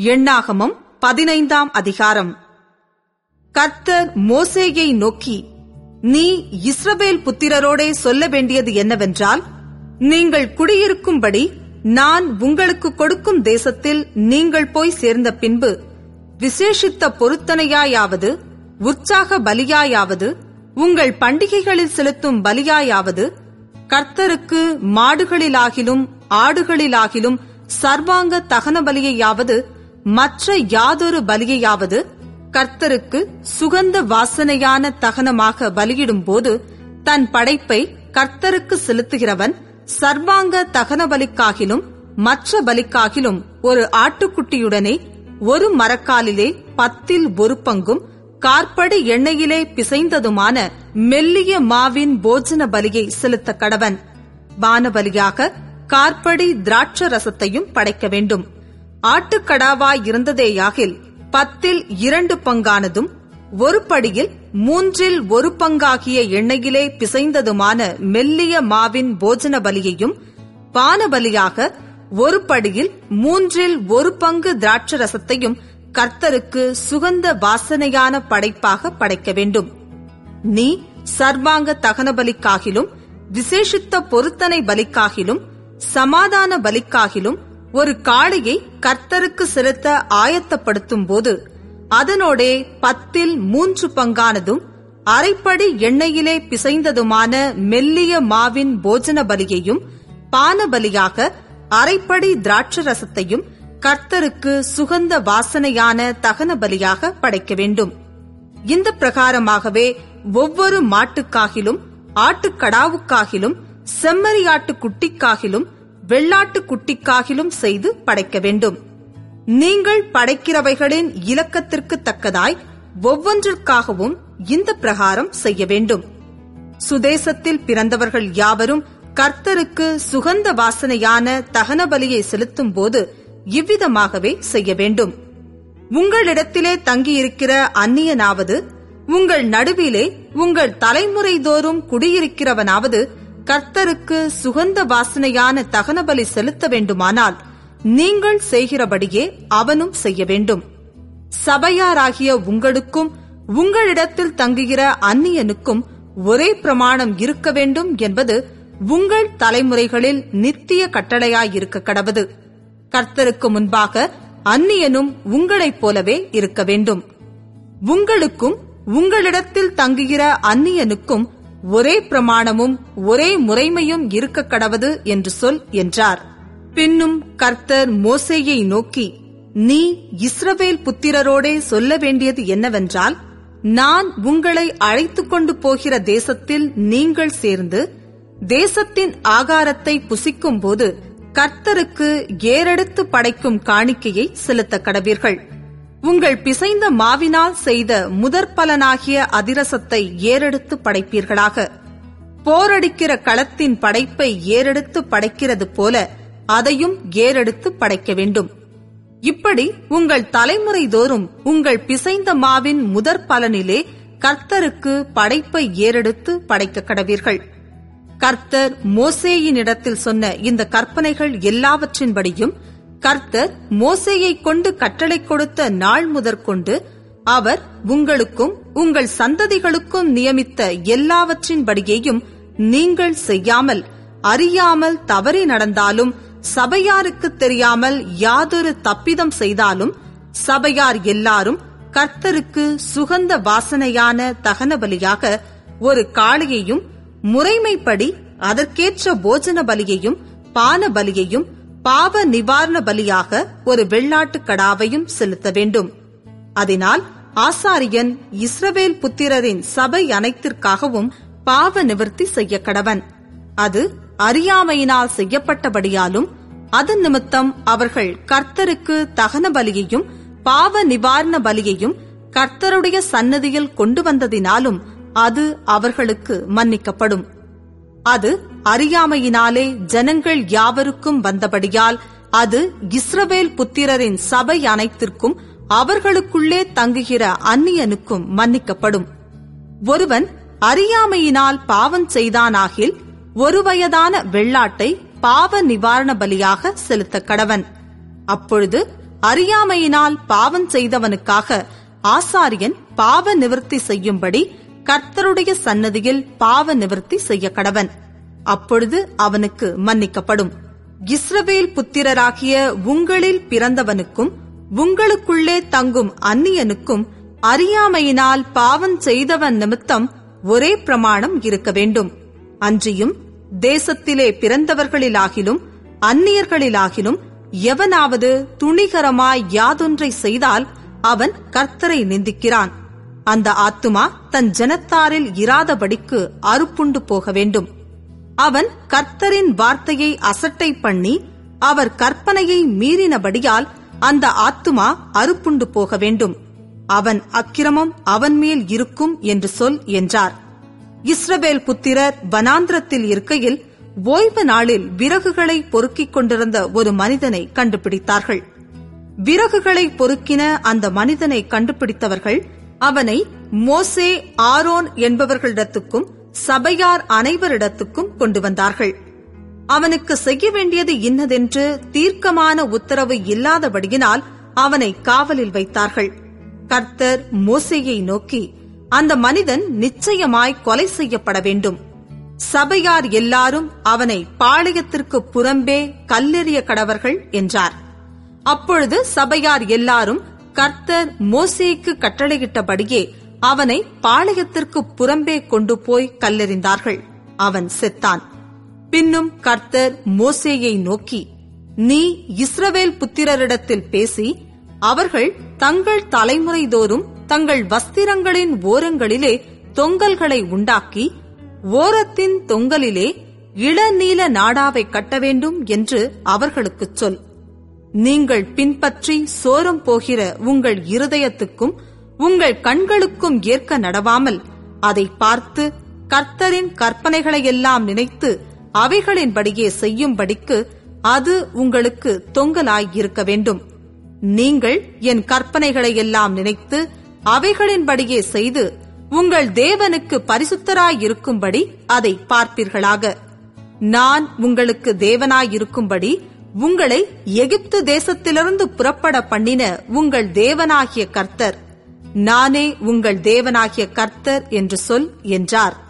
எண்ணாகமம் பதினைந்தாம் அதிகாரம். கர்த்தர் மோசேயை நோக்கி நீ இஸ்ரவேல் புத்திரரோடே சொல்ல வேண்டியது என்னவென்றால் நீங்கள் குடியிருக்கும்படி நான் உங்களுக்கு கொடுக்கும் தேசத்தில் நீங்கள் போய் சேர்ந்த பின்பு விசேஷித்த பொருத்தனையாயாவது உற்சாக பலியாயாவது உங்கள் பண்டிகைகளில் செலுத்தும் பலியாயாவது கர்த்தருக்கு மாடுகளிலாகிலும் ஆடுகளிலாகிலும் சர்வாங்க தகன பலியையாவது மற்ற யாதொரு பலியையாவது கர்த்தருக்கு சுகந்த வாசனையான தகனமாக பலியிடும்போது தன் படைப்பை கர்த்தருக்கு செலுத்துகிறவன் சர்வாங்க தகன பலிக்காகிலும் மற்ற பலிக்காகிலும் ஒரு ஆட்டுக்குட்டியுடனே ஒரு மரக்காலிலே பத்தில் ஒரு பங்கும் கார்படி எண்ணெயிலே பிசைந்ததுமான மெல்லிய மாவின் போஜன பலியை செலுத்த கடவன். பானபலியாக கார்படி திராட்ச ரசத்தையும் படைக்க வேண்டும். ஆட்டுக்கடாவாய் இருந்ததேயாகில் பத்தில் இரண்டு பங்கானதும் ஒரு படியில் மூன்றில் ஒரு பங்காகிய எண்ணெயிலே பிசைந்ததுமான மெல்லிய மாவின் போஜன பலியையும் பானபலியாக ஒரு படியில் மூன்றில் ஒரு பங்கு திராட்ச ரசத்தையும் கர்த்தருக்கு சுகந்த வாசனையான படைப்பாக படைக்க வேண்டும். நீ சர்வாங்க தகன பலிக்காகிலும் விசேஷித்த பொருத்தனை பலிக்காகிலும் சமாதான பலிக்காகிலும் ஒரு காளையை கர்த்தருக்கு செலுத்த ஆயத்தப்படுத்தும் போது அதனோடே பத்தில் மூன்று பங்கானதும் அரைப்படி எண்ணெயிலே பிசைந்ததுமான மெல்லிய மாவின் போஜன பலியையும் பான பலியாக அரைப்படி திராட்ச ரசத்தையும் கர்த்தருக்கு சுகந்த வாசனையான தகன பலியாக படைக்க வேண்டும். இந்த பிரகாரமாகவே ஒவ்வொரு மாட்டுக்காகிலும் ஆட்டுக்கடாவுக்காகிலும் செம்மறியாட்டு குட்டிக்காகிலும் வெள்ளாட்டு குட்டிக்காகிலும் செய்து படைக்க வேண்டும். நீங்கள் படைக்கிறவைகளின் இலக்கத்திற்கு தக்கதாய் ஒவ்வொன்றிற்காகவும் இந்த பிரகாரம் செய்ய வேண்டும். சுதேசத்தில் பிறந்தவர்கள் யாவரும் கர்த்தருக்கு சுகந்த வாசனையான தகன பலியை செலுத்தும் போது இவ்விதமாகவே செய்ய வேண்டும். உங்களிடத்திலே தங்கியிருக்கிற அந்நியனாவது உங்கள் நடுவிலே உங்கள் தலைமுறைதோறும் குடியிருக்கிறவனாவது கர்த்தருக்கு சுகந்த வாசனையான தகனபலி செலுத்த வேண்டுமானால் நீங்கள் செய்கிறபடியே அவனும் செய்ய வேண்டும். சபையாராகிய உங்களுக்கும் உங்களிடத்தில் தங்குகிற அந்நியனுக்கும் ஒரே பிரமாணம் இருக்க வேண்டும் என்பது உங்கள் தலைமுறைகளில் நித்திய கட்டளையாயிருக்க கடவது. கர்த்தருக்கு முன்பாக அந்நியனும் உங்களைப் போலவே இருக்க வேண்டும். உங்களுக்கும் உங்களிடத்தில் தங்குகிற அந்நியனுக்கும் ஒரே பிரமாணமும் ஒரே முறைமையும் இருக்க கடவது என்று சொல் என்றார். பின்னும் கர்த்தர் மோசேயை நோக்கி நீ இஸ்ரவேல் புத்திரரோடே சொல்ல வேண்டியது என்னவென்றால் நான் உங்களை அழைத்துக் கொண்டு போகிற தேசத்தில் நீங்கள் சேர்ந்து தேசத்தின் ஆகாரத்தை புசிக்கும் போது கர்த்தருக்கு ஏறெடுத்து படைக்கும் காணிக்கையை செலுத்த கடவீர்கள். உங்கள் பிசைந்த மாவினால் செய்த முதற்பலனாகிய அதிரசத்தை ஏறெடுத்து படைப்பீர்களாக. போரடிக்கிற களத்தின் படைப்பை ஏறெடுத்து படைக்கிறது போல அதையும் ஏறெடுத்து படைக்க வேண்டும். இப்படி உங்கள் தலைமுறை தோறும் உங்கள் பிசைந்த மாவின் முதற் பலனிலே கர்த்தருக்கு படைப்பை ஏறெடுத்து படைக்க கடவீர்கள். கர்த்தர் மோசேயினிடத்தில் சொன்ன இந்த கற்பனைகள் எல்லாவற்றின்படியும் கர்த்தர் மோசையை கொண்டு கட்டளை கொடுத்த நாள் முதற்கொண்டு அவர் உங்களுக்கும் உங்கள் சந்ததிகளுக்கும் நியமித்த எல்லாவற்றின்படியேயும் நீங்கள் செய்யாமல் அறியாமல் தவறி நடந்தாலும் சபையாருக்கு தெரியாமல் யாதொரு தப்பிதம் செய்தாலும் சபையார் எல்லாரும் கர்த்தருக்கு சுகந்த வாசனையான தகன பலியாக ஒரு காளையையும் முறைமைப்படி அதற்கேற்ற போஜன பலியையும் பான பலியையும் பாவ நிவாரண பலியாக ஒரு வெள்ளாட்டு கடாவையும் செலுத்த வேண்டும். அதனால் ஆசாரியன் இஸ்ரவேல் புத்திரரின் சபை அனைத்திற்காகவும் பாவ நிவர்த்தி செய்ய கடவன். அது அறியாமையினால் செய்யப்பட்டபடியாலும் அதன் நிமித்தம் அவர்கள் கர்த்தருக்கு தகன பலியையும் பாவ நிவாரண பலியையும் கர்த்தருடைய சன்னதியில் கொண்டு வந்ததினாலும் அது அவர்களுக்கு மன்னிக்கப்படும். அது அறியாமையினாலே ஜனங்கள் யாவருக்கும் வந்தபடியால் அது இஸ்ரவேல் புத்திரரின் சபை அனைத்திற்கும் அவர்களுக்குள்ளே தங்குகிற அந்நியனுக்கும் மன்னிக்கப்படும். ஒருவன் அறியாமையினால் பாவம் செய்தானாகில் ஒரு வயதான வெள்ளாட்டை பாவ நிவாரண பலியாக செலுத்த கடவன். அப்பொழுது அறியாமையினால் பாவம் செய்தவனுக்காக ஆசாரியன் பாவ நிவர்த்தி செய்யும்படி கர்த்தருடைய சன்னதியில் பாவ நிவர்த்தி செய்ய கடவன் அப்பொழுது அவனுக்கு மன்னிக்கப்படும். இஸ்ரவேல் புத்திரராகிய உங்களில் பிறந்தவனுக்கும் உங்களுக்குள்ளே தங்கும் அந்நியனுக்கும் அறியாமையினால் பாவம் செய்தவன் நிமித்தம் ஒரே பிரமாணம் இருக்க வேண்டும். அன்றியும் தேசத்திலே பிறந்தவர்களிலாகிலும் அந்நியர்களிலாகிலும் எவனாவது துணிகரமாய் யாதொன்றை செய்தால் அவன் கர்த்தரை நிந்திக்கிறான். அந்த ஆத்துமா தன் ஜனத்தாரில் இராதபடிக்கு அறுப்புண்டு போக வேண்டும். அவன் கர்த்தரின் வார்த்தையை அசட்டை பண்ணி அவர் கற்பனையை மீறினபடியால் அந்த ஆத்துமா அறுப்புண்டு போக வேண்டும். அவன் அக்கிரமம் அவன் மேல் இருக்கும் என்று சொல் என்றார். இஸ்ரவேல் புத்திரர் வனாந்திரத்தில் இருக்கையில் ஓய்வு நாளில் விறகுகளை பொறுக்கிக் கொண்டிருந்த ஒரு மனிதனை கண்டுபிடித்தார்கள். விறகுகளை பொறுக்கின அந்த மனிதனை கண்டுபிடித்தவர்கள் அவனை மோசே ஆரோன் என்பவர்களிடத்துக்கும் சபையார் அனைவரிடத்துக்கும் கொண்டு வந்தார்கள். அவனுக்கு செய்ய வேண்டியது இன்னதென்று தீர்க்கமான உத்தரவு இல்லாதபடியினால் அவனை காவலில் வைத்தார்கள். கர்த்தர் மோசேயை நோக்கி அந்த மனிதன் நிச்சயமாய் கொலை செய்யப்பட வேண்டும். சபையார் எல்லாரும் அவனை பாளையத்திற்கு புறம்பே கல்லெறிய கடவர்கள் என்றார். அப்பொழுது சபையார் எல்லாரும் கர்த்தர் மோசேக்கு கட்டளையிட்டபடியே அவனை பாளையத்திற்கு புறம்பே கொண்டு போய் கல்லெறிந்தார்கள். அவன் செத்தான். பின்னும் கர்த்தர் மோசேயை நோக்கி நீ இஸ்ரவேல் புத்திரரிடத்தில் பேசி அவர்கள் தங்கள் தலைமுறைதோறும் தங்கள் வஸ்திரங்களின் ஓரங்களிலே தொங்கல்களை உண்டாக்கி ஓரத்தின் தொங்கலிலே இளநீல நாடாவை கட்ட வேண்டும் என்று அவர்களுக்குச் சொல். நீங்கள் பின்பற்றி சோரம் போகிற உங்கள் இருதயத்துக்கும் உங்கள் கண்களுக்கும் ஏற்க நடவாமல் அதை பார்த்து கர்த்தரின் கற்பனைகளையெல்லாம் நினைத்து அவைகளின்படியே செய்யும்படிக்கு அது உங்களுக்கு தொங்கலாயிருக்க வேண்டும். நீங்கள் என் கற்பனைகளையெல்லாம் நினைத்து அவைகளின்படியே செய்து உங்கள் தேவனுக்கு பரிசுத்தராயிருக்கும்படி அதை பார்ப்பீர்களாக. நான் உங்களுக்கு தேவனாயிருக்கும்படி உங்களை எகிப்து தேசத்திலிருந்து புறப்பட பண்ணின உங்கள் தேவனாகிய கர்த்தர். நானே உங்கள் தேவனாகிய கர்த்தர் என்று சொல் என்றார்.